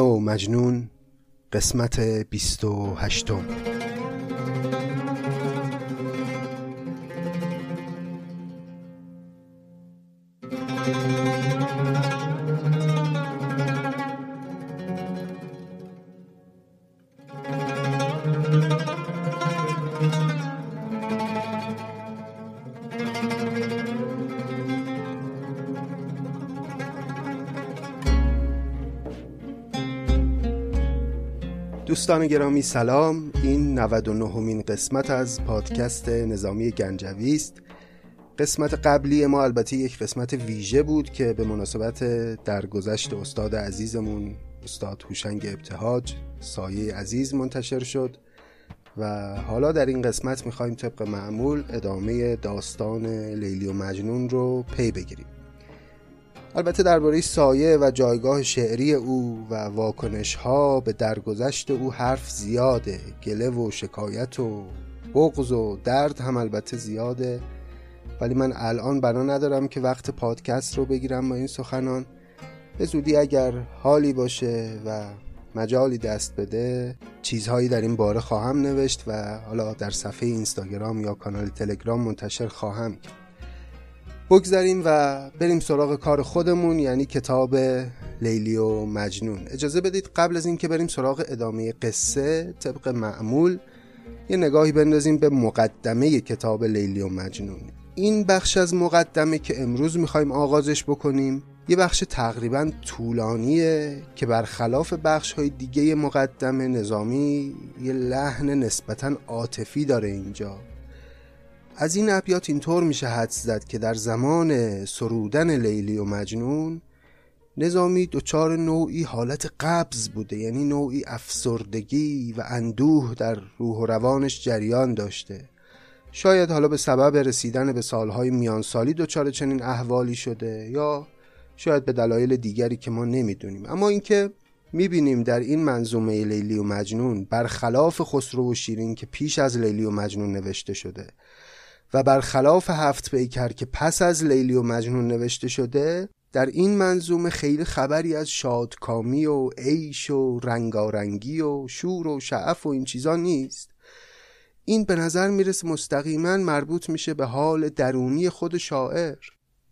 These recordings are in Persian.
و مجنون قسمت بیست و هشتم. دوستان گرامی سلام. این 99 مین قسمت از پادکست نظامی گنجوی است. قسمت قبلی ما البته یک قسمت ویژه بود که به مناسبت درگذشت استاد عزیزمون استاد هوشنگ ابتهاج سایه عزیز منتشر شد و حالا در این قسمت می‌خوایم طبق معمول ادامه داستان لیلی و مجنون رو پی بگیریم. البته درباره سایه و جایگاه شعری او و واکنش ها به درگذشت او حرف زیاده گله و شکایت و بغض و درد هم البته زیاده. ولی من الان بنا ندارم که وقت پادکست رو بگیرم با این سخنان. به زودی اگر حالی باشه و مجالی دست بده چیزهایی در این باره خواهم نوشت و حالا در صفحه اینستاگرام یا کانال تلگرام منتشر خواهم کرد. بگذاریم و بریم سراغ کار خودمون یعنی کتاب لیلی و مجنون. اجازه بدید قبل از اینکه بریم سراغ ادامه قصه طبق معمول یه نگاهی بندازیم به مقدمه کتاب لیلی و مجنون. این بخش از مقدمه که امروز می‌خوایم آغازش بکنیم یه بخش تقریبا طولانیه که برخلاف بخش های دیگه مقدمه نظامی یه لحن نسبتا عاطفی داره اینجا. از این ابیات اینطور میشه حد زد که در زمان سرودن لیلی و مجنون نظامی دچار نوعی حالت قبض بوده یعنی نوعی افسردگی و اندوه در روح و روانش جریان داشته. شاید حالا به سبب رسیدن به سالهای میانسالی دچار چنین احوالی شده یا شاید به دلایل دیگری که ما نمی‌دونیم. اما اینکه می‌بینیم در این منظومه لیلی و مجنون برخلاف خسرو و شیرین که پیش از لیلی و مجنون نوشته شده و برخلاف هفت پیکر که پس از لیلی و مجنون نوشته شده در این منظومه خیلی خبری از شادکامی و عیش و رنگارنگی و شور و شعف و این چیزا نیست. این به نظر می‌رسه مستقیما مربوط میشه به حال درونی خود شاعر.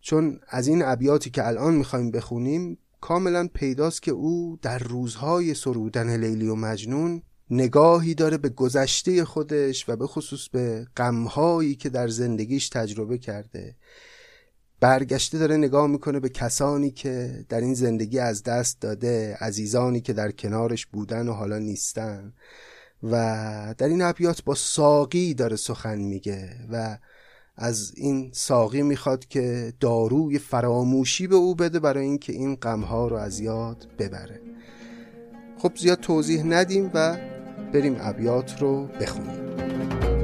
چون از این ابیاتی که الان می‌خوایم بخونیم کاملا پیداست که او در روزهای سرودن لیلی و مجنون نگاهی داره به گذشته خودش و به خصوص به غمهایی که در زندگیش تجربه کرده. برگشته داره نگاه می‌کنه به کسانی که در این زندگی از دست داده عزیزانی که در کنارش بودن و حالا نیستن. و در این ابیات با ساقی داره سخن میگه و از این ساقی می‌خواد که داروی فراموشی به او بده برای اینکه این غمها رو از یاد ببره. خب زیاد توضیح ندیم و بریم ابیات رو بخونیم.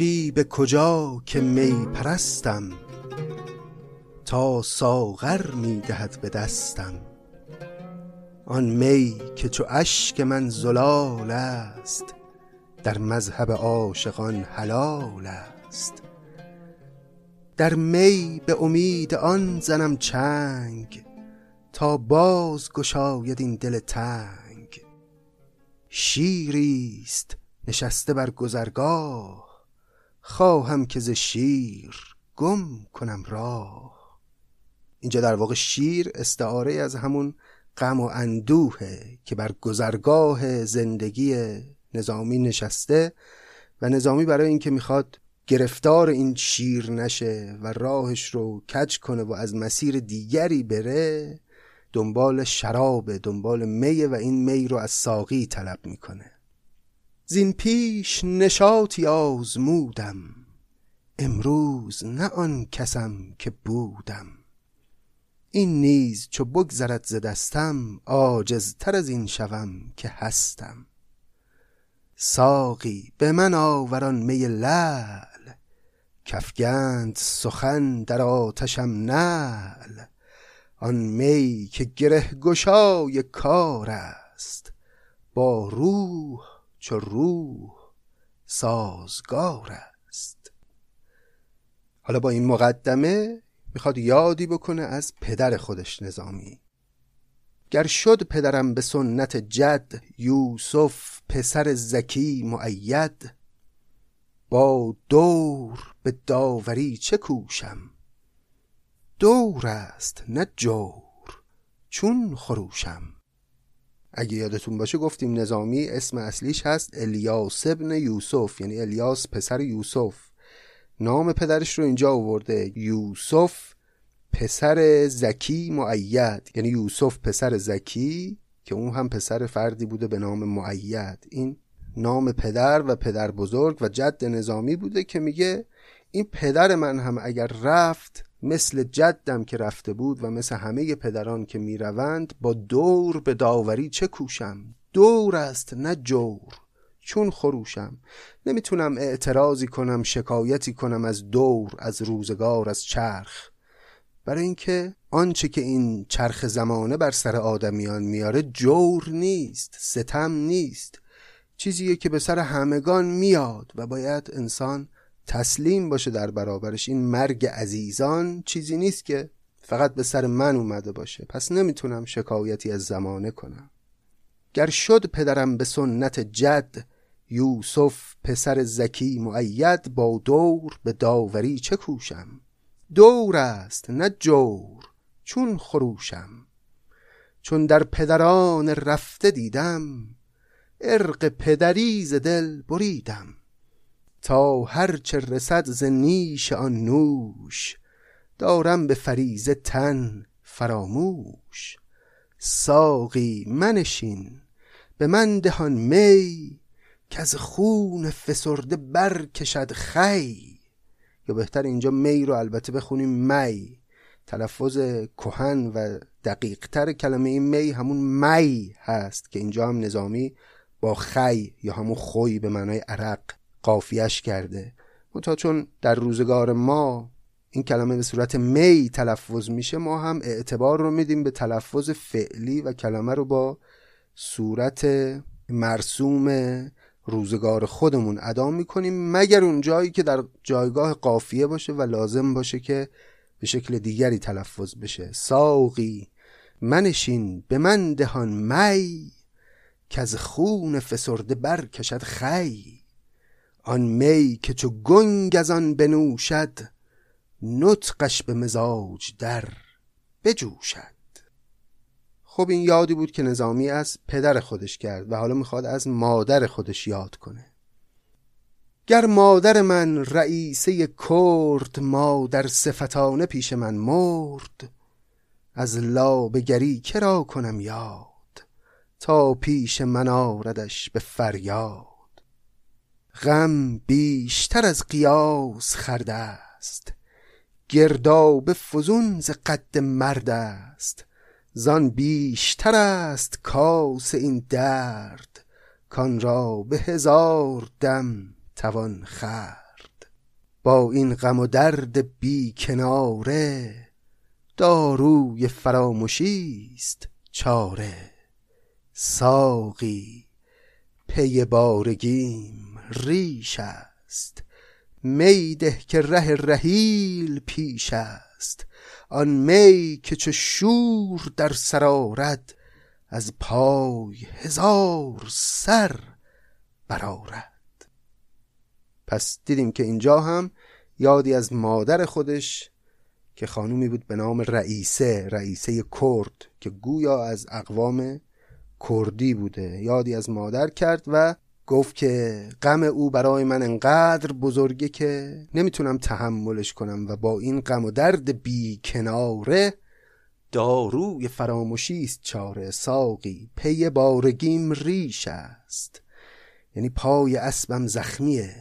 ساقی به کجا که می پرستم تا ساغر می دهد به دستم. آن می که چو اشک من زلال است در مذهب عاشقان حلال است. در می به امید آن زنم چنگ تا باز گشاید این دل تنگ. شیریست نشسته بر گذرگاه خواهم که ز شیر گم کنم راه. اینجا در واقع شیر استعاره از همون غم و اندوهه که بر گذرگاه زندگی نظامی نشسته و نظامی برای اینکه می‌خواد گرفتار این شیر نشه و راهش رو کج کنه و از مسیر دیگری بره دنبال شراب دنبال میه و این می رو از ساقی طلب می‌کنه. زین پیش نشاطی آزمودم. امروز نه آن کسم که بودم. این نیز چو بگذرد ز دستم عاجزتر از این شوم که هستم. ساقی به من آوران می لعل کفگند سخن در آتشم نعل. آن می که گره گشای کار است با روح چو روح سازگار است. حالا با این مقدمه می‌خواد یادی بکنه از پدر خودش نظامی. گر شد پدرم به سنت جد یوسف پسر زکی معید با دور به داوری چه کوشم؟ دور است نه جور چون خروشم. اگه یادتون باشه گفتیم نظامی اسم اصلیش هست الیاس ابن یوسف یعنی الیاس پسر یوسف. نام پدرش رو اینجا آورده. یوسف پسر زکی معید. یعنی یوسف پسر زکی که اون هم پسر فردی بوده به نام معید. این نام پدر و پدر بزرگ و جد نظامی بوده که میگه این پدر من هم اگر رفت مثل جدم که رفته بود و مثل همه پدران که می‌روند با دور به داوری چه کوشم؟ دور است نه جور. چون خروشم. نمی‌تونم اعتراضی کنم شکایتی کنم از دور از روزگار از چرخ. برای اینکه آنچه که این چرخ زمانه بر سر آدمیان میاره جور نیست ستم نیست. چیزیه که به سر همگان میاد و باید انسان تسلیم باشه در برابرش. این مرگ عزیزان چیزی نیست که فقط به سر من اومده باشه. پس نمی‌تونم شکایتی از زمانه کنم. گر شد پدرم به سنت جد یوسف پسر زکی معید با دور به داوری چه کوشم؟ دور است نه جور چون خروشم. چون در پدران رفته دیدم ارق پدری ز دل بریدم. تا هرچه رسد ز نیش آن نوش. دارم به فریز تن فراموش. ساقی منشین به من دهان می که از خون فسرده برکشد خی. یا بهتر اینجا می رو البته بخونیم می. تلفظ کهن و دقیق تر کلمه این می همون می هست که اینجا هم نظامی با خی یا همون خوی به معنای عرق قافیش کرده. تا چون در روزگار ما این کلمه به صورت می تلفظ میشه ما هم اعتبار رو میدیم به تلفظ فعلی و کلمه رو با صورت مرسوم روزگار خودمون ادا می‌کنیم مگر اون جایی که در جایگاه قافیه باشه و لازم باشه که به شکل دیگری تلفظ بشه. ساقی منشین به من دهان می که از خون فسرده برکشد خی. آن می که چو گنگ از آن بنوشد نطقش به مزاج در بجوشد. خب این یادی بود که نظامی از پدر خودش کرد و حالا می‌خواد از مادر خودش یاد کنه. گر مادر من رئیسه کرد مادر صفتانه پیش من مرد از لابگری کرا کنم یاد تا پیش من آردش به فریاد. غم بیشتر از قیاس خرده است. گرداب فزون ز قد مرد است. زان بیشتر است کاس این درد. کان را به هزار دم توان خرد با این غم و درد بی کناره داروی فراموشی است چاره. ساقی پی بارگیم. ریش است. میده که ره رهیل پیش است. آن می که چه شور در سرارد از پای هزار سر برارد پس دیدیم که اینجا هم یادی از مادر خودش که خانومی بود به نام رئیسه رئیسه کرد که گویا از اقوام کردی بوده. یادی از مادر کرد و گفت که غم او برای من انقدر بزرگه که نمی‌تونم تحملش کنم و با این غم و درد بی کناره داروی فراموشی است چاره ساقی پی بارگیم ریش است. یعنی پای اسبم زخمیه.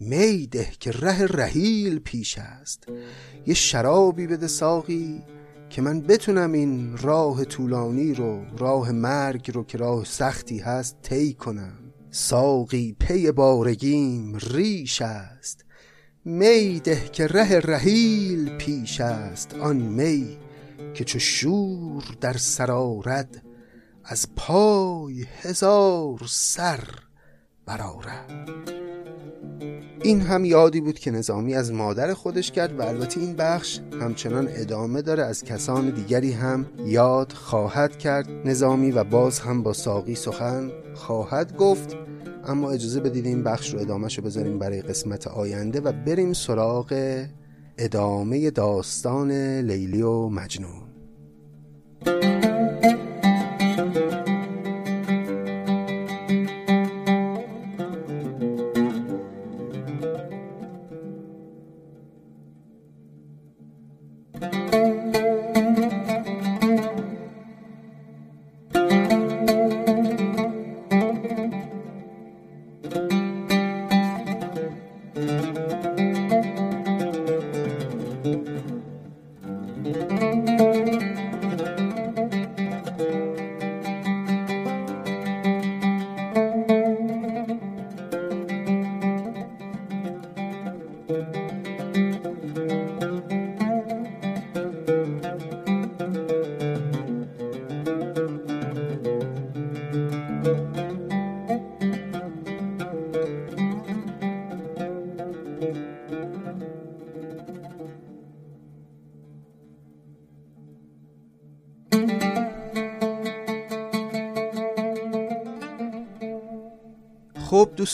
میده که ره رهیل پیش است. یه شرابی بده ساقی که من بتونم این راه طولانی رو راه مرگ رو که راه سختی هست طی کنم. ساقی پی بارگیم ریش است. میده که ره رهیل پیش است. آن می که چو شور در سرارد از پای هزار سر برآرد. این هم یادی بود که نظامی از مادر خودش کرد و البته این بخش همچنان ادامه داره از کسان دیگری هم یاد خواهد کرد. نظامی و باز هم با ساقی سخن خواهد گفت. اما اجازه بدید این بخش رو ادامهش رو بذاریم برای قسمت آینده و بریم سراغ ادامه داستان لیلی و مجنون.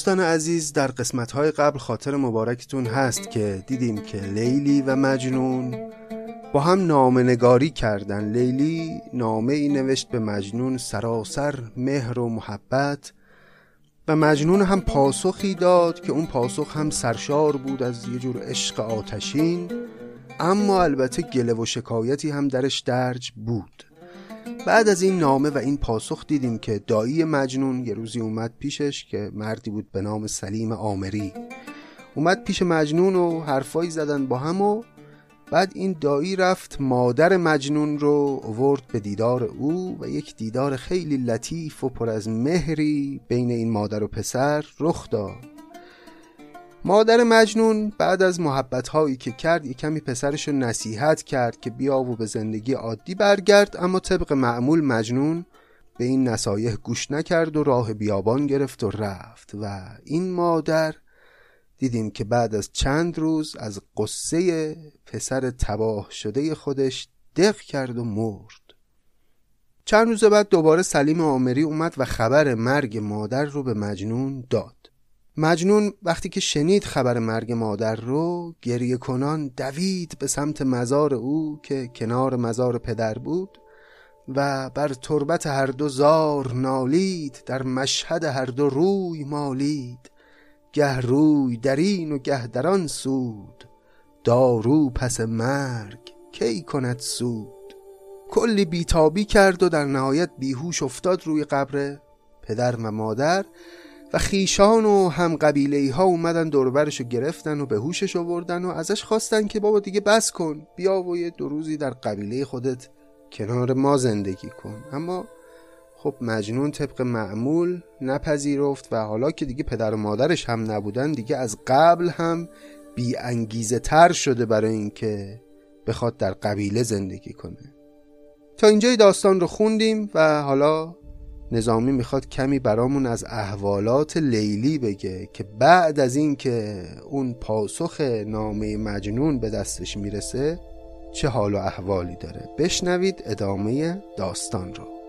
دوستان عزیز در قسمت های قبل خاطر مبارکتون هست که دیدیم که لیلی و مجنون با هم نامه نگاری کردن. لیلی نامه ای نوشت به مجنون سراسر مهر و محبت و مجنون هم پاسخی داد که اون پاسخ هم سرشار بود از یه جور عشق آتشین اما البته گله و شکایتی هم درش درج بود. بعد از این نامه و این پاسخ دیدیم که دایی مجنون یه روزی اومد پیشش که مردی بود به نام سلیم آمری. اومد پیش مجنون و حرفایی زدن با هم و بعد این دایی رفت مادر مجنون رو ورد به دیدار او و یک دیدار خیلی لطیف و پر از مهری بین این مادر و پسر رخ داد. مادر مجنون بعد از محبت هایی که کرد یک کمی پسرش رو نصیحت کرد که بیا و به زندگی عادی برگرد اما طبق معمول مجنون به این نصایح گوش نکرد و راه بیابان گرفت و رفت. و این مادر دیدیم که بعد از چند روز از قصه پسر تباه شده خودش دق کرد و مرد. چند روز بعد دوباره سلیم آمری اومد و خبر مرگ مادر رو به مجنون داد. مجنون وقتی که شنید خبر مرگ مادر رو گریه کنان دوید به سمت مزار او که کنار مزار پدر بود و بر تربت هر دو زار نالید در مشهد هر دو روی مالید. گه روی در این و گه در آن سود دارو پس مرگ کی کند سود. کلی بیتابی کرد و در نهایت بیهوش افتاد روی قبر پدر و مادر و خیشان و هم قبیله ها اومدن دوربرش رو گرفتن و به هوشش آوردن و ازش خواستن که بابا دیگه بس کن بیا و یه دو روزی در قبیله خودت کنار ما زندگی کن. اما خب مجنون طبق معمول نپذیرفت و حالا که دیگه پدر و مادرش هم نبودن دیگه از قبل هم بی انگیزه تر شده برای اینکه بخواد در قبیله زندگی کنه. تا اینجای داستان رو خوندیم و حالا نظامی می‌خواد کمی برامون از احوالات لیلی بگه که بعد از اینکه اون پاسخ نامه مجنون به دستش می‌رسه چه حال و احوالی داره. بشنوید ادامه داستان رو.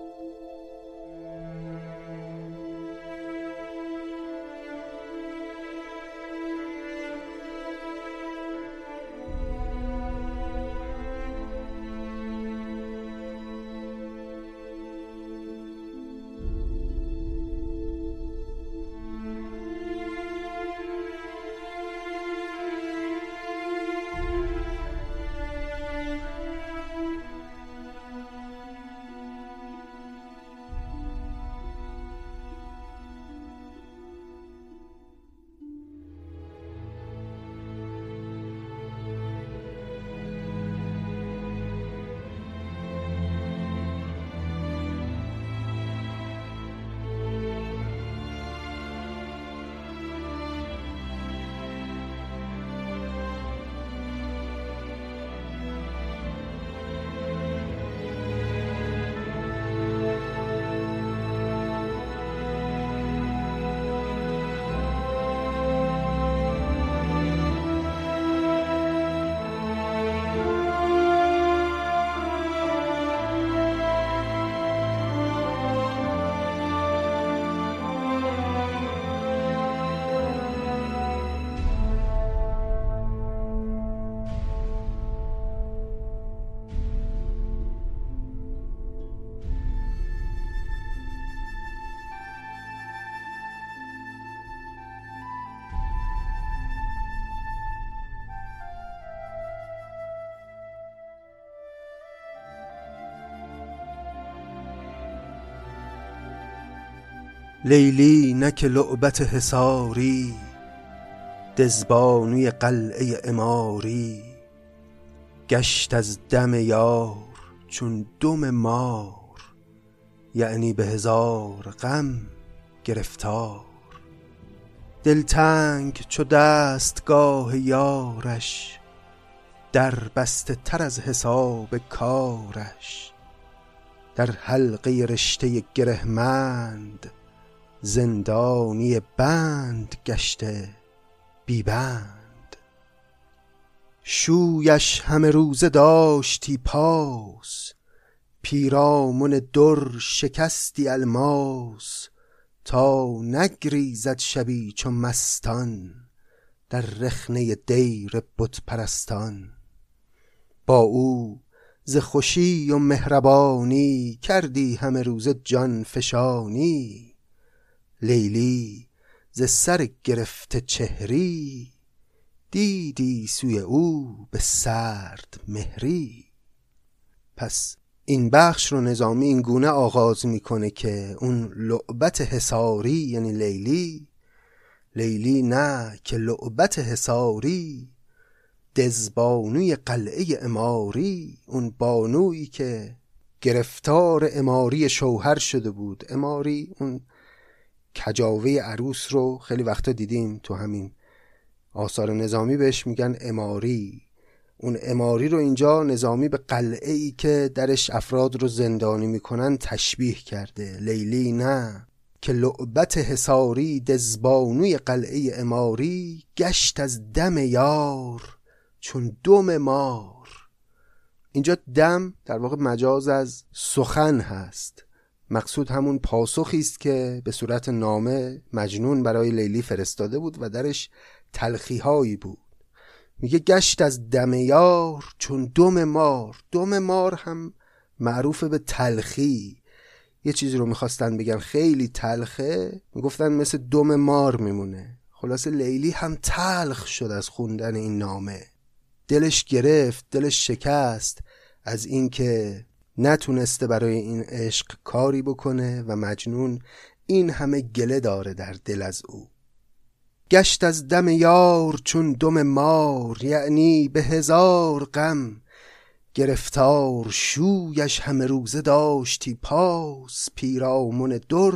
لیلی نک لعبت حساری دزبانوی قلعه اماری گشت از دم یار چون دم مار یعنی به هزار غم گرفتار. دلتنگ چو دستگاه یارش در بسته تر از حساب کارش. در حلقه رشته گرهمند زندانی بند گشته بی بند. شویش همه روزه داشتی پاس پیرامون در شکستی الماس. تا نگریزد شبی چو مستان در رخنه دیر بت پرستان با او ز خوشی و مهربانی کردی همه روزه جان فشانی. لیلی ز سر گرفته چهری دیدی سوی او به سرد مهری. پس این بخش رو نظامی این گونه آغاز می‌کنه که اون لعبت حساری یعنی لیلی لیلی نه که لعبت حساری دزبانوی قلعه اماری اون بانویی که گرفتار اماری شوهر شده بود. اماری اون کجاوه عروس رو خیلی وقتا دیدیم تو همین آثار نظامی بهش میگن اماری. اون اماری رو اینجا نظامی به قلعه ای که درش افراد رو زندانی می‌کنن تشبیه کرده. لیلی نه که لعبت حساری دزبانوی قلعه اماری گشت از دم یار چون دم مار. اینجا دم در واقع مجاز از سخن هست. مقصود همون پاسخی است که به صورت نامه مجنون برای لیلی فرستاده بود و درش تلخیهایی بود. میگه گشت از دم یار چون دم مار. دم مار هم معروف به تلخی. یه چیزی رو می‌خواستن بگن خیلی تلخه می‌گفتن مثل دم مار میمونه. خلاصه لیلی هم تلخ شد از خوندن این نامه. دلش گرفت دلش شکست از اینکه نتونسته برای این عشق کاری بکنه و مجنون این همه گله داره در دل از او. گشت از دم یار چون دم مار یعنی به هزار غم. گرفتار شویش همه روزه داشتی پاس پیرامون در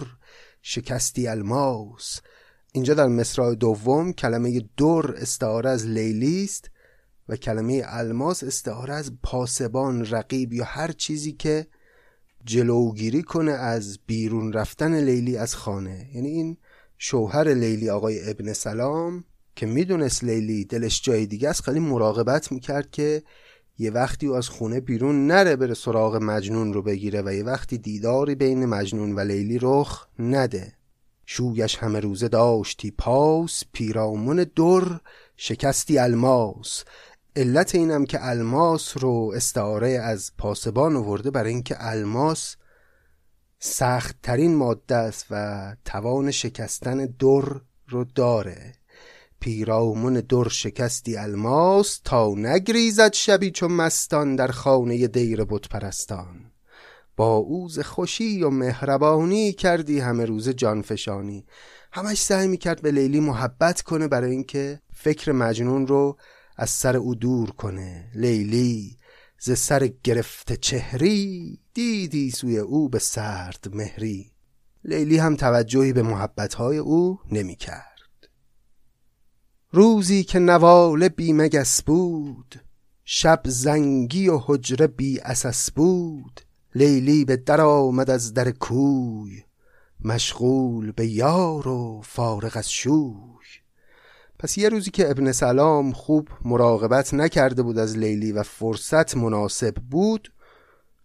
شکستی الماس. اینجا در مصرع دوم کلمه در استعاره از لیلی است. و کلمه الماس استعاره از پاسبان رقیب یا هر چیزی که جلوگیری کنه از بیرون رفتن لیلی از خانه. یعنی این شوهر لیلی آقای ابن سلام که می‌دونست لیلی دلش جای دیگه است خیلی مراقبت می‌کرد که یه وقتی از خونه بیرون نره بره سراغ مجنون رو بگیره و یه وقتی دیداری بین مجنون و لیلی رخ نده. شویش همه روزه داشتی پاس پیرامون در شکستی الماس. علت اینم که الماس رو استعاره از پاسبان آورده برای اینکه الماس سخت ترین ماده است و توان شکستن در رو داره. پیرامون در شکستی الماس تا نگریزد شبی چون مستان در خانه دیر بود پرستان با اوز خوشی و مهربانی کردی همه روز جانفشانی. همش سعی می‌کرد به لیلی محبت کنه برای اینکه فکر مجنون رو از سر او دور کنه. لیلی ز سر گرفته چهری دیدی سوی او به سرد مهری. لیلی هم توجهی به محبتهای او نمی کرد روزی که نواله بی مگس بود شب زنگی و حجره بی اساس بود لیلی به در آمد از در کوی مشغول به یار و فارغ از شوی. پس یه روزی که ابن سلام خوب مراقبت نکرده بود از لیلی و فرصت مناسب بود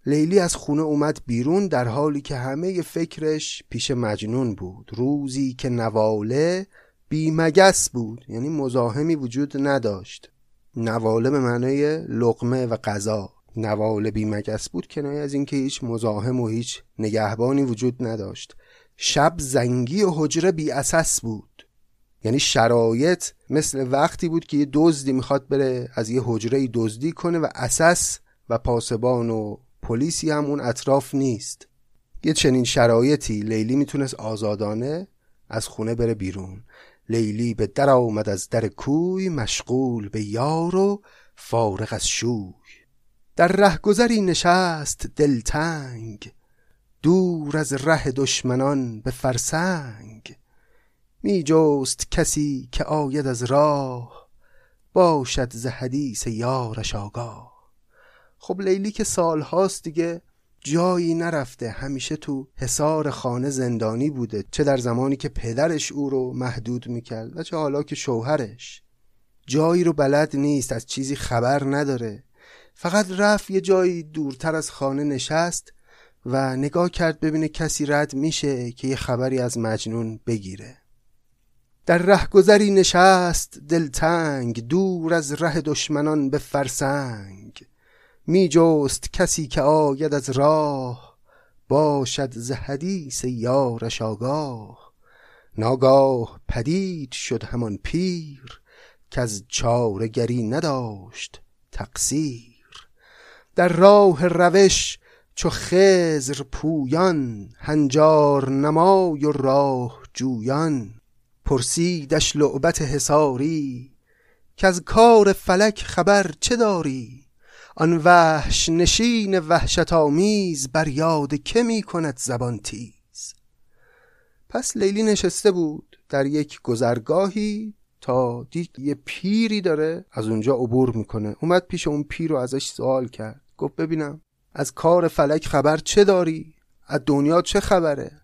لیلی از خونه اومد بیرون در حالی که همه فکرش پیش مجنون بود. روزی که نواله بیمگس بود یعنی مزاحمی وجود نداشت. نواله به معنای لقمه و غذا. نواله بیمگس بود کنایه از اینکه هیچ مزاحم و هیچ نگهبانی وجود نداشت. شب زنگی و حجره بی اساس بود. یعنی شرایط مثل وقتی بود که یه دزدی می‌خواد بره از یه حجره دزدی کنه و اساس و پاسبان و پلیسی هم اون اطراف نیست. یه چنین شرایطی لیلی می‌تونست آزادانه از خونه بره بیرون. لیلی به در آمد از در کوی مشغول به یار و فارغ از شوی. در رهگذری نشست دلتنگ دور از ره دشمنان به فرسنگ. می جست کسی که آید از راه باشد ز حدیث یارش آگاه. خب لیلی که سالهاست دیگه جایی نرفته. همیشه تو حصار خانه زندانی بوده. چه در زمانی که پدرش او رو محدود می‌کرد و چه حالا که شوهرش. جایی رو بلد نیست از چیزی خبر نداره. فقط رفت یه جایی دورتر از خانه نشست و نگاه کرد ببینه کسی رد میشه که یه خبری از مجنون بگیره. در رهگذری نشست دلتنگ دور از ره دشمنان به فرسنگ. می جست کسی که آید از راه باشد ز حدیث یارش آگاه. ناگاه پدید شد همان پیر که از چارگری نداشت تقصیر. در راه روش چو خزر پویان هنجار نمای و راه جویان. پرسیدش لعبت حساری که از کار فلک خبر چه داری آن وحش نشین وحشت آمیز بر یاد که می کند زبان تیز پس لیلی نشسته بود در یک گذرگاهی تا دید یه پیری داره از اونجا عبور می‌کنه اومد پیش اون پیر رو ازش سوال کرد گفت ببینم از کار فلک خبر چه داری؟ از دنیا چه خبره؟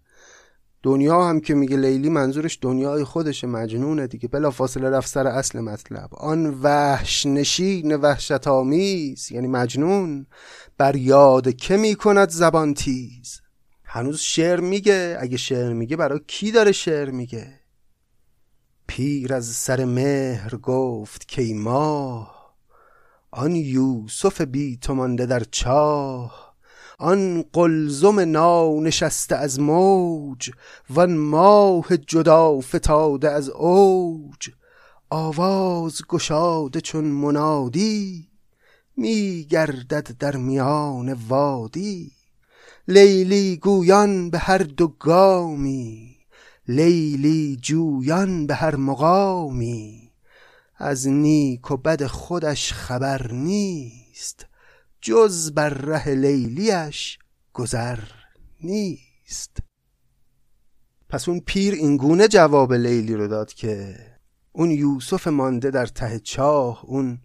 دنیا هم که میگه لیلی منظورش دنیای خودش مجنونه دیگه. بلا فاصله رفت سر اصل مطلب. آن وحش نشین وحشت آمیز یعنی مجنون بر یاد که می‌کند زبان تیز. هنوز شعر میگه. اگه شعر میگه برای کی داره شعر میگه؟ پیر از سر مهر گفت که ماه آن یوسف بی تو مانده در چاه. آن قلزم نا نشسته از موج وان ماه جدا فتاده از اوج. آواز گشاده چون منادی می گردد در میان وادی. لیلی گویان به هر دو گامی لیلی جویان به هر مقامی. از نیک و بد خودش خبر نیست. جز بر ره لیلیش گذر نیست. پس اون پیر اینگونه جواب لیلی رو داد که اون یوسف مانده در ته چاه اون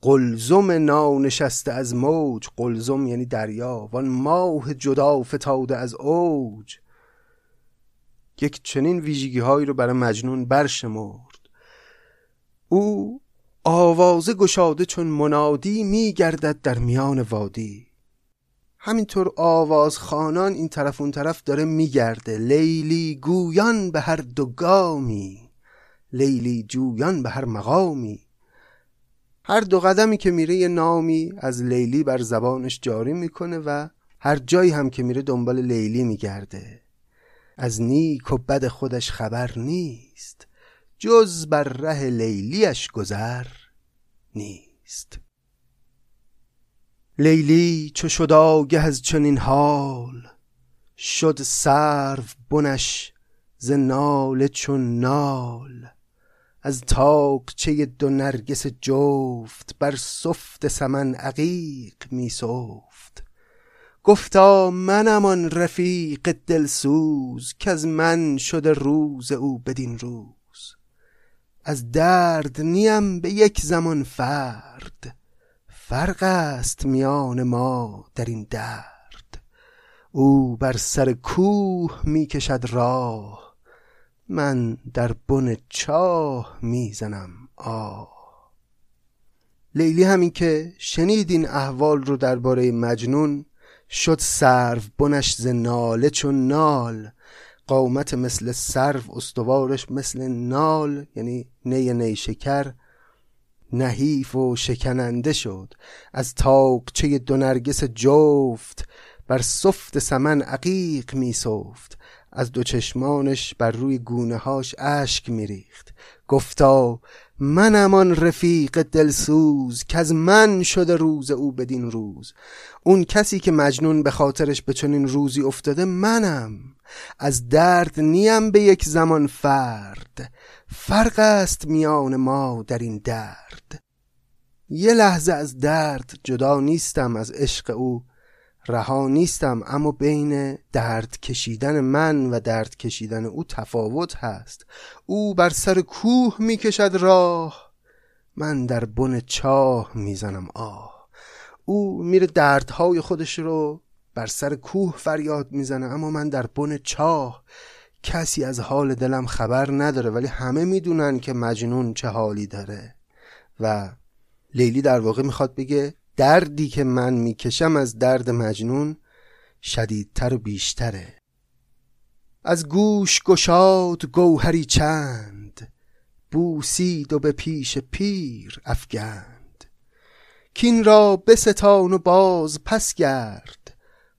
قلزم نانشسته از موج قلزم یعنی دریا وان ماه جدا فتاده از اوج. یک چنین ویژگی هایی رو برای مجنون برشمرد. او آوازه گشاده چون منادی میگردد در میان وادی. همینطور آواز خانان این طرف اون طرف داره میگرده لیلی گویان به هر دو گامی. لیلی جویان به هر مقامی. هر دو قدمی که میره یه نامی از لیلی بر زبانش جاری می‌کنه و هر جایی هم که میره دنبال لیلی میگرده. از نیک و بد خودش خبر نیست. جز بر ره لیلیش گذر نیست. لیلی چو شد آگه از چنین حال شد سرو بنش ز ناله چون نال. از تاقچه دو نرگس جفت بر سفت سمن عقیق می سفت. گفتا منم آن رفیق دلسوز که از من شده روز او بدین روز. از درد نیم به یک زمان فرد. فرق است میان ما در این درد. او بر سر کوه می کشد راه. من در بن چاه می‌زنم آه. لیلی همین که شنید این احوال رو درباره مجنون شد سرو بنش ز ناله چون نال. قامت مثل سرو استوارش مثل نال یعنی نی شکر نحیف و شکننده شد. از تاقچه دو نرگس جفت بر سفت سمن عقیق می سفت. از دو چشمانش بر روی گونه هاش اشک می ریخت. گفتا منم آن رفیق دلسوز که از من شده روز او بدین روز. اون کسی که مجنون به خاطرش به چنین روزی افتاده منم. از درد نیم به یک زمان فرد. فرق است میان ما در این درد. یه لحظه از درد جدا نیستم از عشق او. رها نیستم اما بین درد کشیدن من و درد کشیدن او تفاوت هست. او بر سر کوه می‌کشد راه من در بن چاه می‌زنم آه. او میره دردهای خودش رو بر سر کوه فریاد می‌زنه اما من در بن چاه. کسی از حال دلم خبر نداره ولی همه می‌دونن که مجنون چه حالی داره. و لیلی در واقع می‌خواد بگه دردی که من می‌کشم از درد مجنون شدیدتر و بیشتره. از گوش گشاد گوهری چند بوسید و به پیش پیر افگند. کین را بستان و باز پس گرد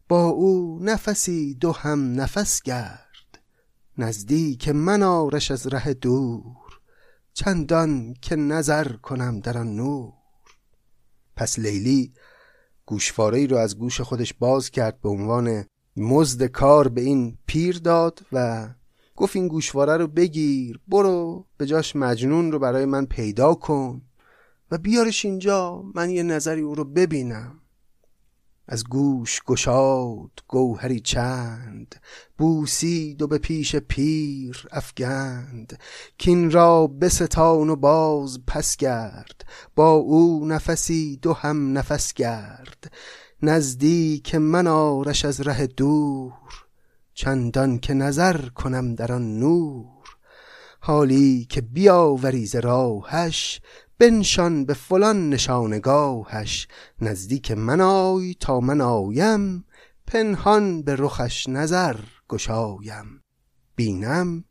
با او نفسی دو هم نفس گرد. نزدیک من آرش از ره دور چندان که نظر کنم در آن نور. پس لیلی گوشواره رو از گوش خودش باز کرد به عنوان مزد کار به این پیر داد و گفت این گوشواره رو بگیر برو به جاش مجنون رو برای من پیدا کن و بیارش اینجا من یه نظری او رو ببینم. از گوش گشاد گوهری چند بوسید و به پیش پیر افگند. کین را بستان و باز پس گرد با او نفسی دو هم نفس گرد. نزدیک من آرش از ره دور چندان که نظر کنم در آن نور. حالی که بیاوری ز راهش بنشان به فلان نشانگاهش نزدیک من آی تا من آیم پنهان به رخش نظر گشایم. بینم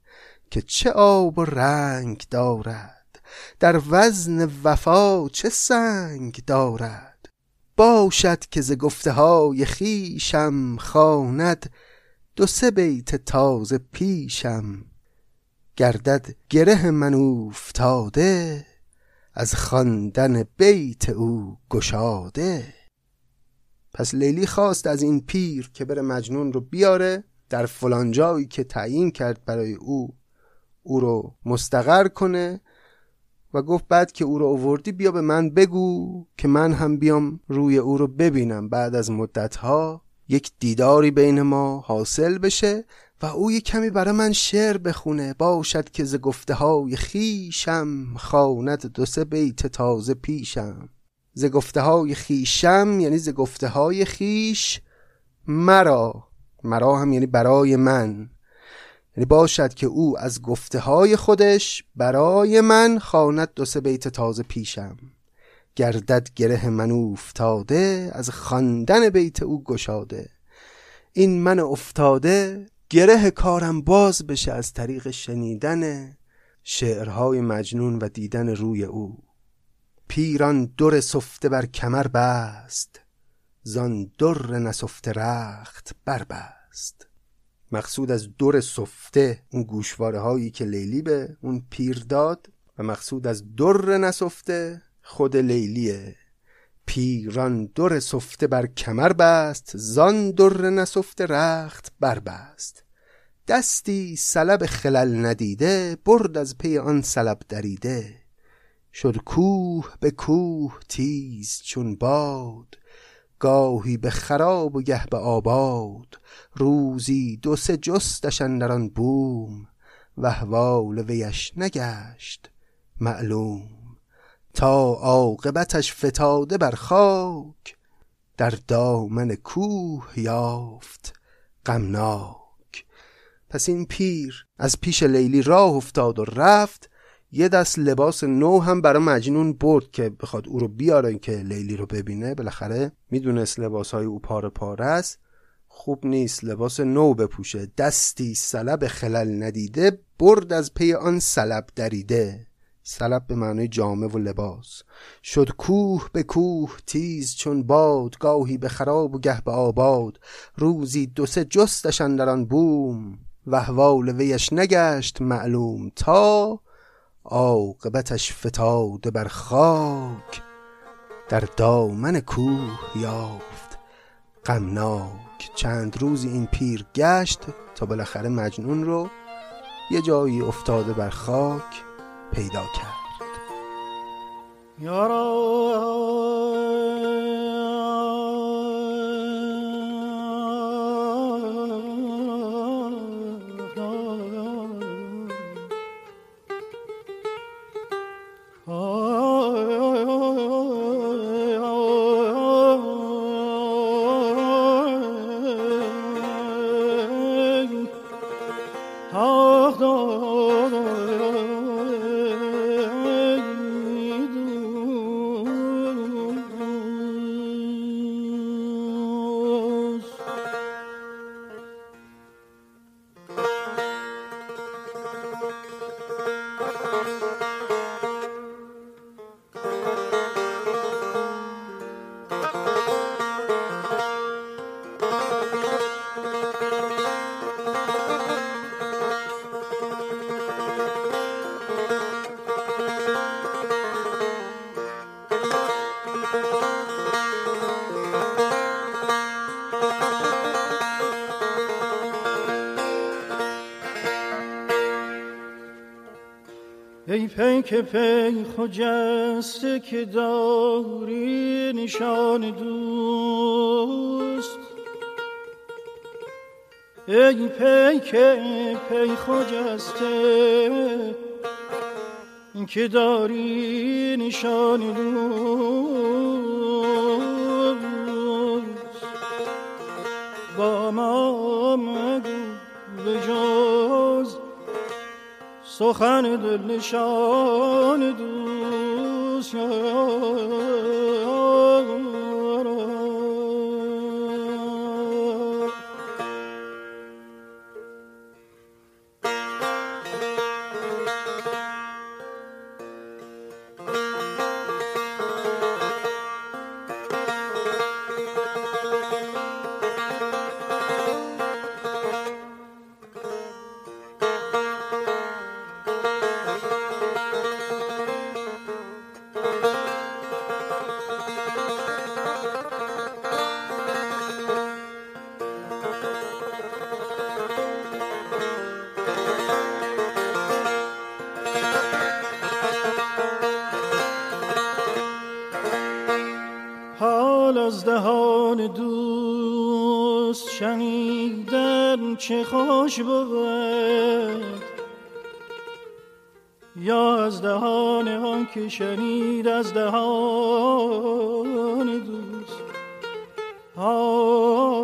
که چه آب و رنگ دارد در وزن وفا چه سنگ دارد. باشد که ز گفته های خیشم خواند دو سه بیت تازه پیشم. گردد گره من اوفتاده از خواندن بیت او گشاده. پس لیلی خواست از این پیر که بره مجنون رو بیاره در فلان جایی که تعیین کرد برای او او رو مستقر کنه و گفت بعد که او رو اووردی بیا به من بگو که من هم بیام روی او رو ببینم. بعد از مدتها یک دیداری بین ما حاصل بشه و او یک کمی برای من شعر بخونه. باشد که ز گفته های خیشم خواند دو سه بیت تازه پیشم. ز گفته های خیشم یعنی ز گفته های خیش مرا. مرا هم یعنی برای من. یعنی باشد که او از گفته های خودش برای من خواند دو سه بیت تازه پیشم. گردد گره من افتاده از خواندن بیت او گشاده. این من افتاده گره کارم باز بشه از طریق شنیدن شعرهای مجنون و دیدن روی او. پیران در سفته بر کمر بست زان در نسفته رخت بربست مقصود از در سفته اون گوشواره هایی که لیلی به اون پیر داد و مقصود از در نسفته خود لیلیه پیران در سفته بر کمر بست زان در نسفته رخت بربست دستی سلب خلل ندیده برد از پی آن سلب دریده. شد کوه به کوه تیز چون باد گاهی به خراب و گه به آباد. روزی دو سه جستش آن بوم و احوال ویش نگشت معلوم. تا عاقبتش فتاده بر خاک در دامن کوه یافت غمناک. پس این پیر از پیش لیلی راه افتاد و رفت یه دست لباس نو هم برای مجنون برد که بخواد او رو بیاره که لیلی رو ببینه. بالاخره می‌دونست لباس های او پاره پاره است. خوب نیست لباس نو بپوشه. دستی سلب خلل ندیده برد از پی آن سلب دریده. سلب به معنای جامه و لباس. شد کوه به کوه تیز چون باد گاهی به خراب و گه به آباد. روزی دو سه جستشن در آن بوم و احوال ویش نگشت معلوم تا عاقبتش فتاده بر خاک. در دامن کوه یافت غمناک. چند روزی این پیر گشت تا بالاخره مجنون رو یه جایی افتاده بر خاک. پیدا کرد. پیک پی خجسته که داری نشان دوست. ای پیک پی خجسته که داری نشان دوست. سخن دل نشان خوش بود. یا از دهان آن که شنید از دهان دوست. آه.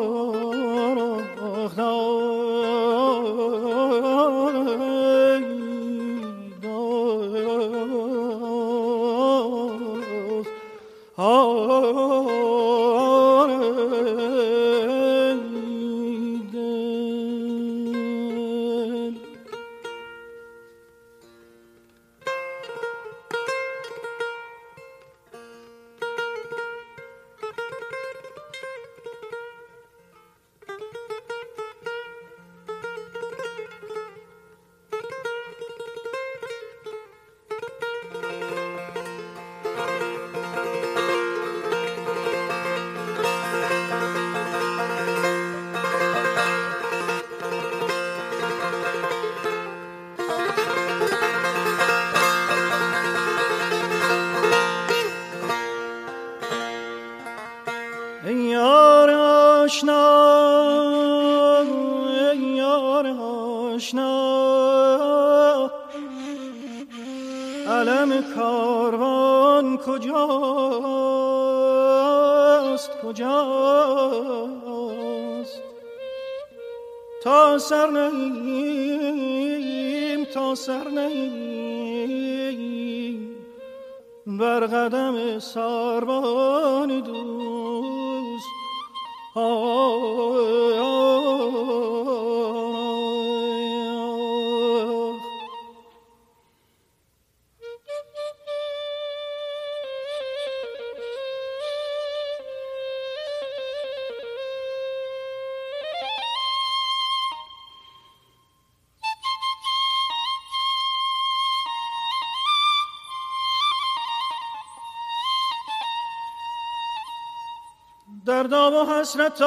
درداب و حسرت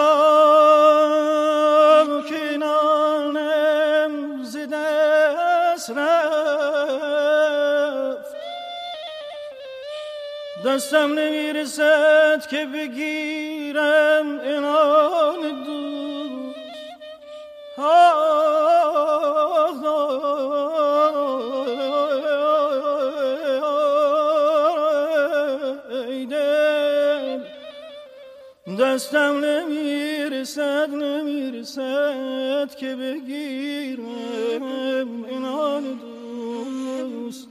که نانم زده رفت دستم نمی‌رسد که بگیرم اینان دستم نمی‌رسد نمی‌رسد که بگیرم. اینان دوست.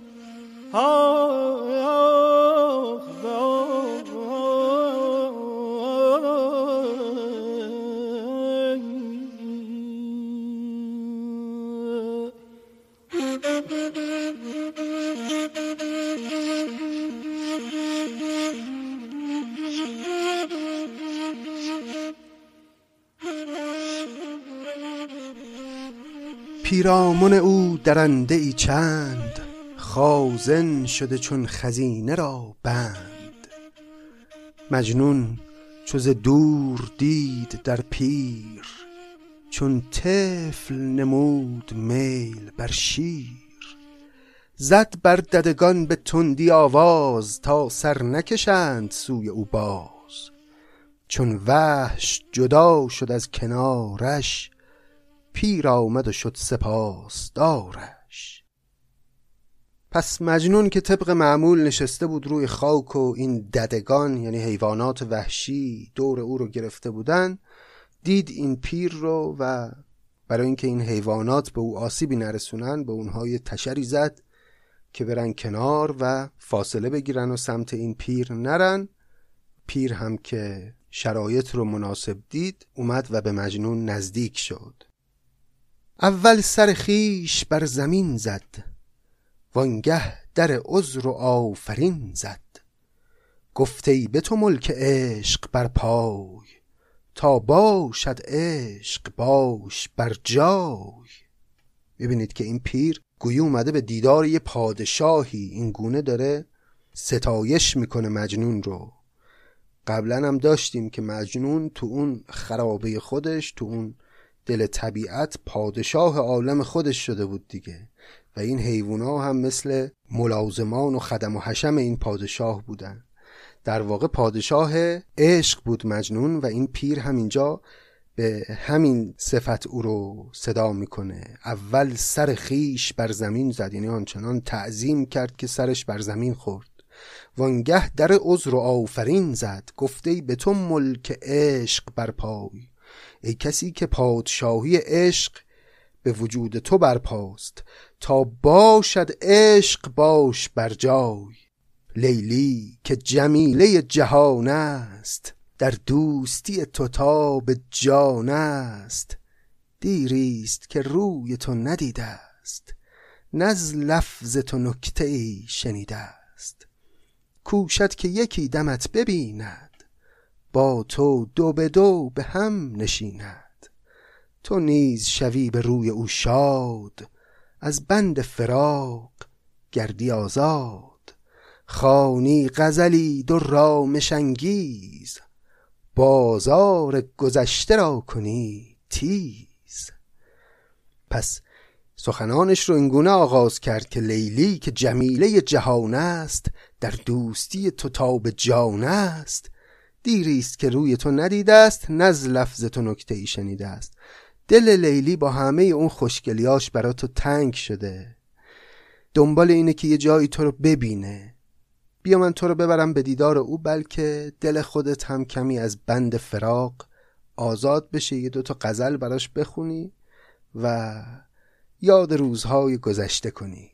پیرامون او درنده ای چند خازن شده چون خزینه را بند. مجنون چو دور دید در پیر چون طفل نمود میل بر شیر. زد بر ددگان به تندی آواز تا سر نکشند سوی او باز. چون وحش جدا شد از کنارش پیر آمد و شد سپاس دارش پس مجنون که طبق معمول نشسته بود روی خاک و این ددگان یعنی حیوانات وحشی دور او رو گرفته بودن دید این پیر رو و برای اینکه این حیوانات به او آسیبی نرسونن به اونها یه تشری زد که برن کنار و فاصله بگیرن و سمت این پیر نرن. پیر هم که شرایط رو مناسب دید اومد و به مجنون نزدیک شد. اول سر خیش بر زمین زد وانگه در عذر و آفرین زد. گفته به تو ملک عشق بر پای تا باشد عشق باش بر جای. ببینید که این پیر گویی اومده به دیدار یه پادشاهی این گونه داره ستایش می‌کنه مجنون رو. قبلا هم داشتیم که مجنون تو اون خرابه خودش تو اون دل طبیعت پادشاه عالم خودش شده بود دیگه. و این حیوونا هم مثل ملازمان و خدم و حشم این پادشاه بودن. در واقع پادشاه عشق بود مجنون و این پیر همینجا به همین صفت او رو صدا می‌کنه. اول سر خیش بر زمین زد یعنی آنچنان تعظیم کرد که سرش بر زمین خورد. وانگه در عذر و آفرین زد گفته به تو ملک عشق بر پای ای کسی که پادشاهی عشق به وجود تو برپاست تا باشد عشق باش بر جای. لیلی که جمیله جهان است در دوستی تو تا به جان است. دیریست که روی تو ندیده است نز لفظ تو نکته ای شنیده است. کوشد که یکی دمت ببیند با تو دو به دو به هم نشیند. تو نیز شوی به روی او شاد از بند فراق گردی آزاد. خانی غزلی دو رامش انگیز بازار گذشته را کنی تیز. پس سخنانش رو اینگونه آغاز کرد که لیلی که جمیله جهان است در دوستی تو تا به جان است دیریست که روی تو ندیده است نز لفظ تو نکته ای شنیده است. دل لیلی با همه اون خوشگلیاش برا تو تنگ شده. دنبال اینه که یه جایی تو رو ببینه. بیا من تو رو ببرم به دیدار او بلکه دل خودت هم کمی از بند فراق آزاد بشه یه دوتا غزل براش بخونی و یاد روزهای گذشته کنی.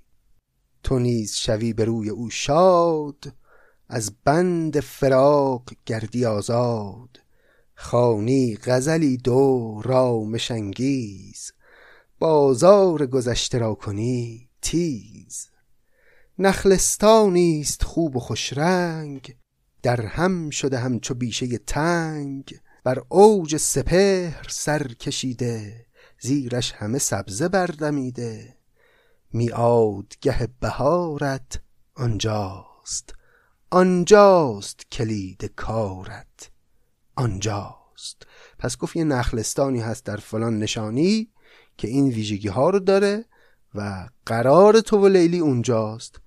تو نیز شوی به روی او شاد از بند فراق گردی آزاد. خانی غزلی دو رامشنگیز بازار گذشته را کنی تیز. نخلستانیست خوب و خوشرنگ در هم شده همچو بیشه تنگ. بر اوج سپهر سر کشیده. زیرش همه سبزه بردمیده. میعاد گه بهارت آنجاست. آنجاست کلید کارت. آنجاست. پس گفت یه نخلستانی هست در فلان نشانی که این ویژگی ها رو داره و قرار تو و لیلی اونجاست.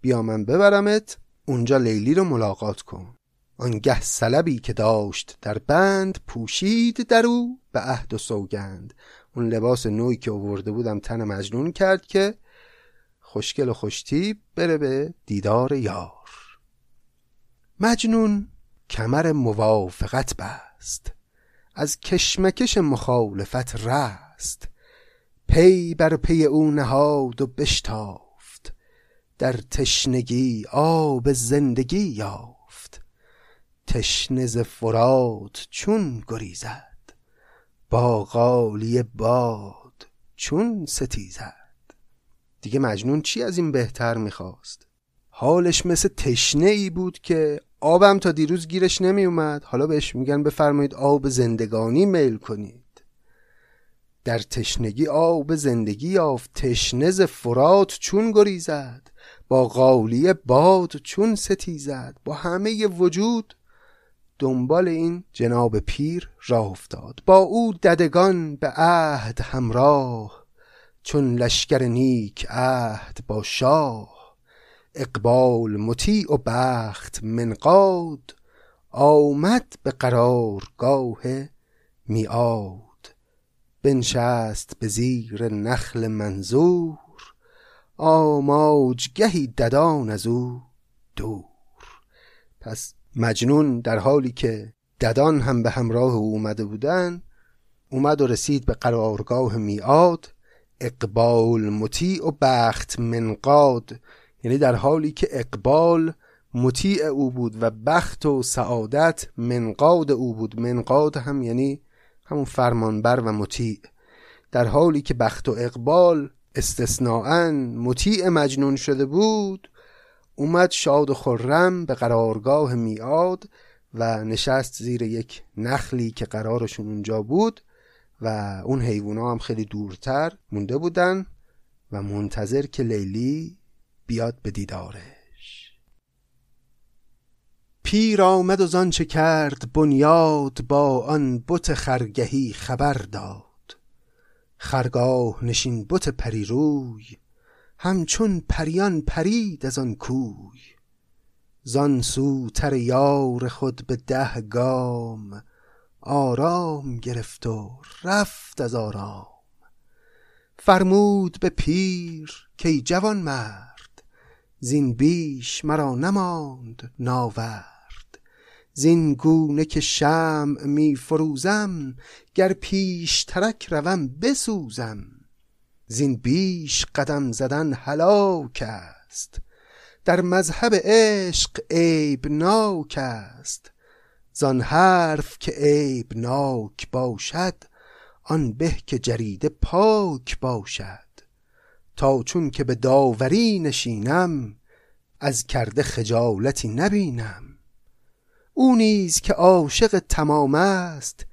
بیا من ببرمت اونجا لیلی رو ملاقات کن. آنگه سلبی که داشت در بند پوشید در او به عهد و سوگند. اون لباس نوعی که آورده بودم تن مجنون کرد که خوشگل و خوشتیب بره به دیدار یار. مجنون کمر موافقت بست. از کشمکش مخالفت رست. پی بر پی او نهاد و بشتافت. در تشنگی آب زندگی یافت. تشنه ز فرات چون گریزد. با غالی باد چون ستیزد. دیگه مجنون چی از این بهتر می‌خواست؟ حالش مثل تشنه ای بود که آبم تا دیروز گیرش نمی اومد حالا بهش میگن بفرمایید آب زندگانی میل کنید. در تشنگی آب زندگی یافت. تشنه فرات چون گریزد. با قالی باد چون ستیزد. با همه وجود دنبال این جناب پیر راه افتاد. با او ددگان به عهد همراه. چون لشکر نیک عهد با شاه. اقبال مطیع و بخت منقاد آمد به قرارگاه میاد بنشست به زیر نخل منظور آماج گهی ددان از او دور. پس مجنون در حالی که ددان هم به همراه او اومده بودن اومد و رسید به قرارگاه میاد اقبال مطیع و بخت منقاد یعنی در حالی که اقبال مطیع او بود و بخت و سعادت منقاد او بود. منقاد هم یعنی همون فرمانبر و مطیع. در حالی که بخت و اقبال استثناعا مطیع مجنون شده بود اومد شاد و خرم به قرارگاه میاد و نشست زیر یک نخلی که قرارشون اونجا بود و اون حیوونا هم خیلی دورتر مونده بودن و منتظر که لیلی بیاد به دیدارش. پیر آمد و زانچه کرد بنیاد با آن بت خرگهی خبر داد. خرگاه نشین بت پریروی همچون پریان پرید از آن کوی. زان سو تر یار خود به ده گام آرام گرفت و رفت از آرام. فرمود به پیر کی جوان مرد زین بیش مرا نماند ناورد. زین گونه که شمع می فروزم گر پیش ترک روم بسوزم. زین بیش قدم زدن هلاک است. در مذهب عشق عیب ناک است. زان حرف که عیب ناک باشد آن به که جریده پاک باشد. تا چون که به داوری نشینم از کرده خجالتی نبینم. او نیز که عاشق تمام است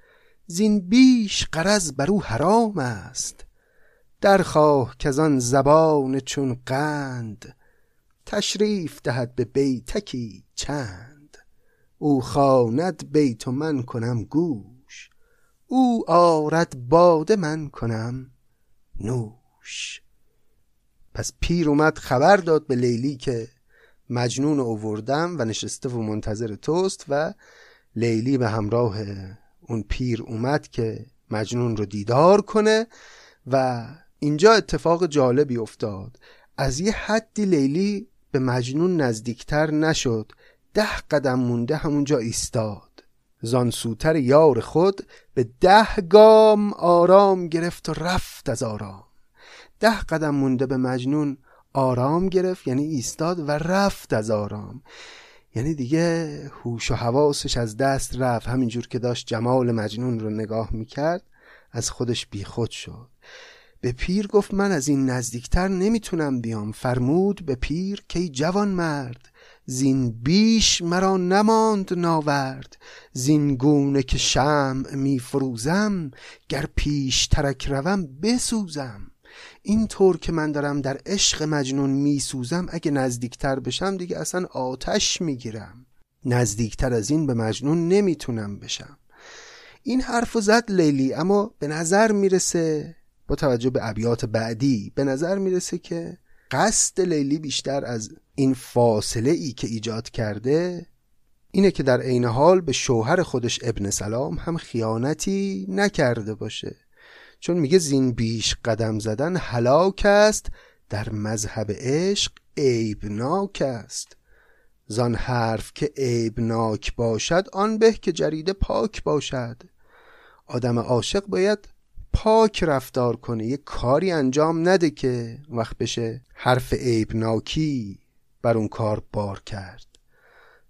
زین بیش قرض بر او حرام است. درخواه که آن زبان چون قند تشریف دهد به بیتکی چند. او خواند بیت و من کنم گوش او آرد باده من کنم نوش. پس پیر اومد خبر داد به لیلی که مجنون اووردم و نشسته و منتظر توست و لیلی به همراه اون پیر اومد که مجنون رو دیدار کنه و اینجا اتفاق جالبی افتاد. از یه حدی لیلی به مجنون نزدیکتر نشد. ده قدم مونده همونجا ایستاد. زانسوتر یار خود به ده گام آرام گرفت و رفت از آرام. ده قدم مونده به مجنون آرام گرفت یعنی ایستاد و رفت از آرام. یعنی دیگه هوش و حواسش از دست رفت. همینجور که داشت جمال مجنون رو نگاه می‌کرد از خودش بیخود شد. به پیر گفت من از این نزدیکتر نمی‌تونم بیام. فرمود به پیر که جوان مرد زین بیش مرا نماند ناورد. زین گونه که شمع می فروزم گر پیش ترک روم بسوزم. این طور که من دارم در عشق مجنون میسوزم اگه نزدیکتر بشم دیگه اصلا آتش می‌گیرم. نزدیکتر از این به مجنون نمی‌تونم بشم. این حرف زد لیلی اما به نظر می‌رسه با توجه به ابیات بعدی به نظر می‌رسه که قصد لیلی بیشتر از این فاصله ای که ایجاد کرده اینه که در عین حال به شوهر خودش ابن سلام هم خیانتی نکرده باشه. چون میگه زین بیش قدم زدن هلاک است در مذهب عشق عیبناک است. زان حرف که عیبناک باشد آن به که جریده پاک باشد. آدم عاشق باید پاک رفتار کنه یه کاری انجام نده که وقت بشه حرف عیبناکی بر اون کار بار کرد.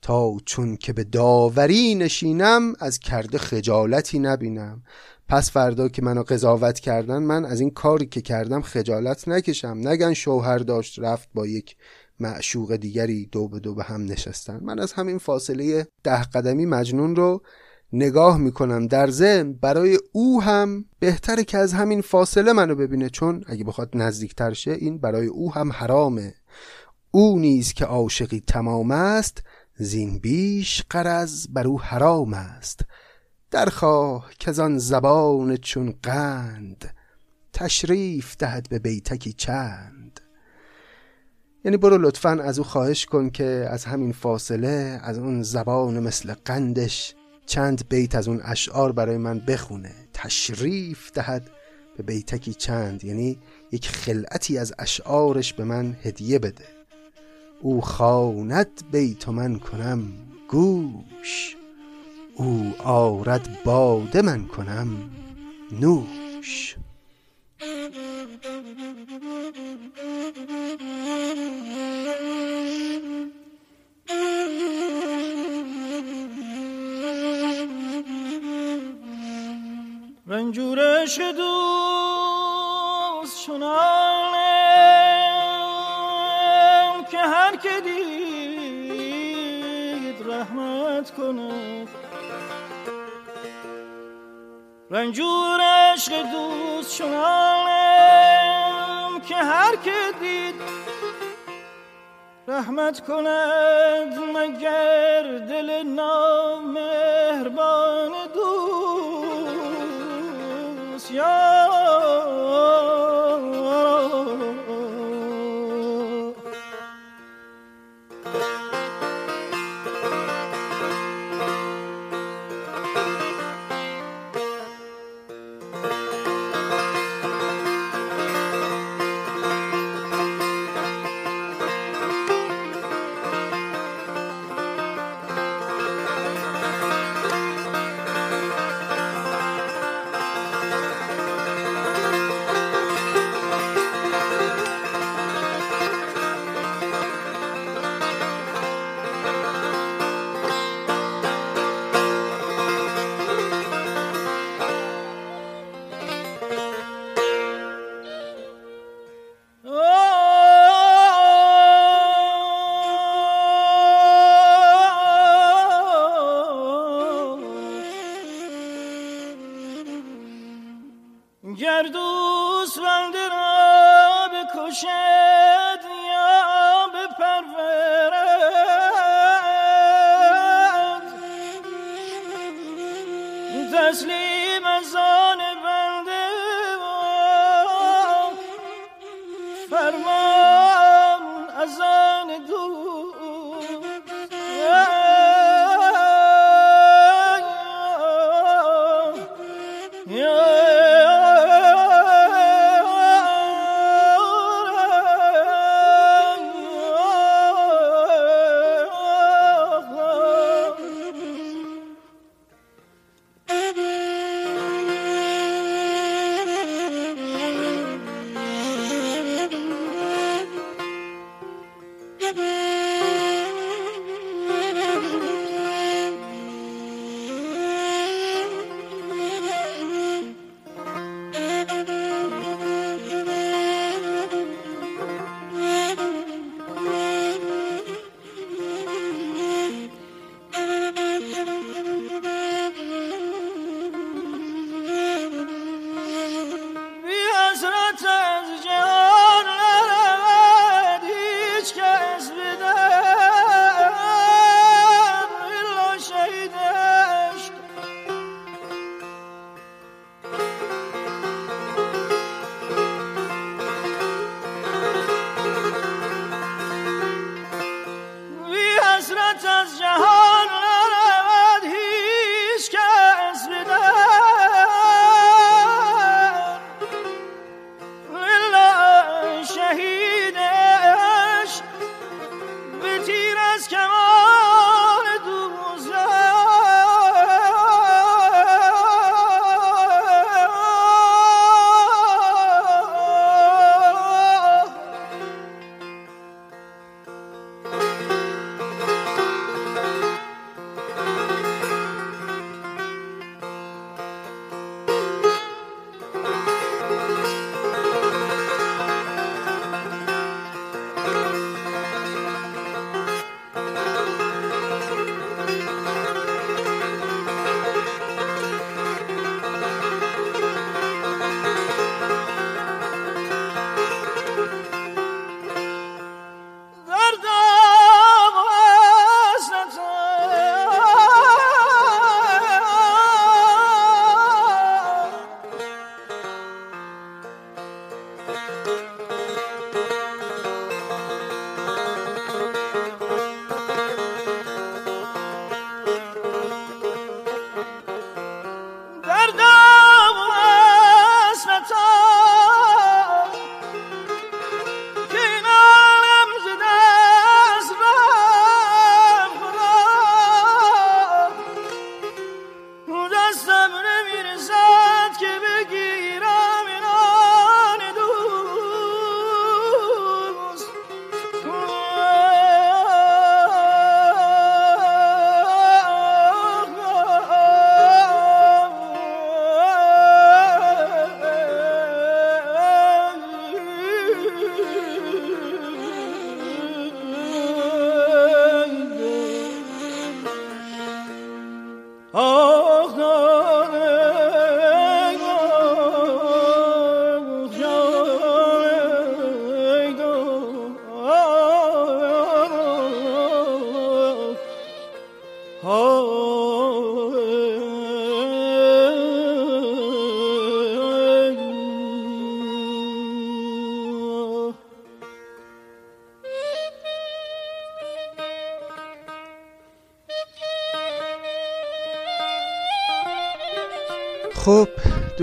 تا چون که به داوری نشینم از کرده خجالتی نبینم. پس فردا که منو قضاوت کردن من از این کاری که کردم خجالت نکشم. نگن شوهر داشت رفت با یک معشوق دیگری دو به دو به هم نشستن. من از همین فاصله ده قدمی مجنون رو نگاه می‌کنم. در ذهن برای او هم بهتره که از همین فاصله منو ببینه چون اگه بخواد نزدیکتر شه این برای او هم حرامه. او نیز که عاشقی تمام است زین بیش قرض بر او حرام است. درخواه که آن زبان چون قند تشریف دهد به بیتکی چند. یعنی برو لطفا از او خواهش کن که از همین فاصله از اون زبان مثل قندش چند بیت از اون اشعار برای من بخونه. تشریف دهد به بیتکی چند. یعنی یک خلعتی از اشعارش به من هدیه بده. او خواند بیت من کنم گوش. او آرد باده من کنم نوش. رنجورش دوست چنانم که هر که دید رحمت کند رنجور عشق دوست چنانم که هر که دید رحمت کند مگر دل نامهربان دوست. یا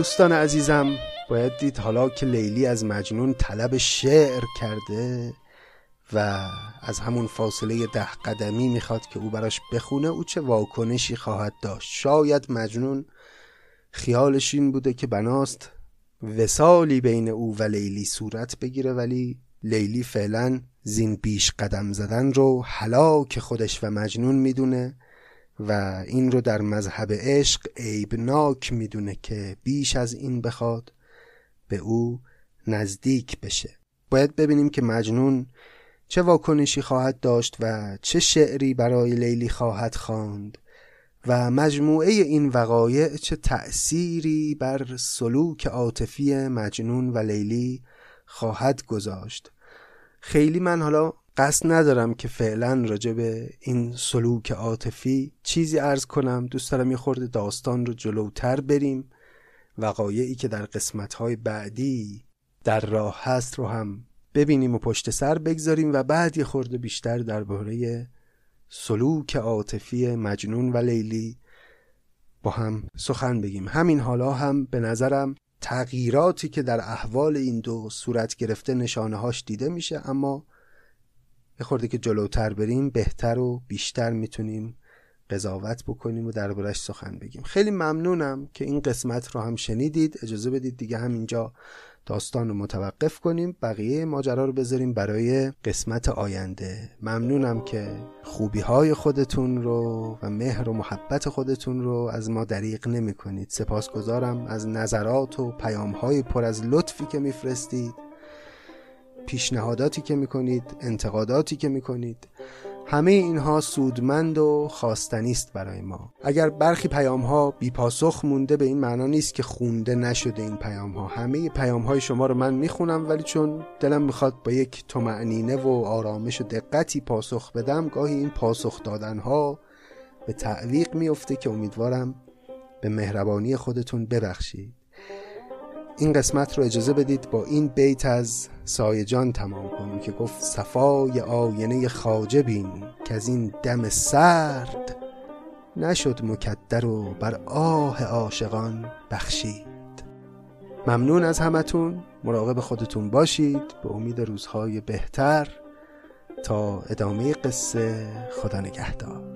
دوستان عزیزم باید دید حالا که لیلی از مجنون طلب شعر کرده و از همون فاصله ده قدمی می‌خواد که او براش بخونه او چه واکنشی خواهد داشت؟ شاید مجنون خیالش این بوده که بناست وسالی بین او و لیلی صورت بگیره ولی لیلی فعلا زین بیش قدم زدن رو که خودش و مجنون می‌دونه. و این رو در مذهب عشق عیبناک می‌دونه که بیش از این بخواد به او نزدیک بشه. باید ببینیم که مجنون چه واکنشی خواهد داشت و چه شعری برای لیلی خواهد خواند و مجموعه این وقایع چه تأثیری بر سلوک عاطفی مجنون و لیلی خواهد گذاشت. خیلی من حالا قصد ندارم که فعلا راجع به این سلوک عاطفی چیزی ارز کنم. دوست دارم یه خورده داستان رو جلوتر بریم. وقایعی که در قسمتهای بعدی در راه هست رو هم ببینیم و پشت سر بگذاریم و بعد یه خورده بیشتر درباره سلوک عاطفی مجنون و لیلی با هم سخن بگیم. همین حالا هم به نظرم تغییراتی که در احوال این دو صورت گرفته نشانه هاش دیده میشه اما یه خورده که جلوتر بریم بهتر و بیشتر می‌تونیم قضاوت بکنیم و دربارش سخن بگیم. خیلی ممنونم که این قسمت رو هم شنیدید. اجازه بدید دیگه همینجا داستان رو متوقف کنیم. بقیه ماجرا رو بذاریم برای قسمت آینده. ممنونم که خوبی های خودتون رو و مهر و محبت خودتون رو از ما دریغ نمی کنید سپاسگزارم از نظرات و پیام های پر از لطفی که میفرستید. پیشنهاداتی که می‌کنید انتقاداتی که می‌کنید همه اینها سودمند و خواستنی است برای ما. اگر برخی پیام ها بی پاسخ مونده به این معنا نیست که خونده نشده این پیام ها همه پیام های شما رو من می‌خونم ولی چون دلم می‌خواد با یک تمعنینه و آرامش و دقتی پاسخ بدم گاهی این پاسخ دادن ها به تعویق میفته که امیدوارم به مهربانی خودتون ببخشید. این قسمت رو اجازه بدید با این بیت از سایجان تمام کنیم که گفت صفای آینه خاجه بین که از این دم سرد نشد مکدر و بر آه عاشقان بخشید. ممنون از همتون. مراقب خودتون باشید. به امید روزهای بهتر. تا ادامه قصه خدا نگهدار.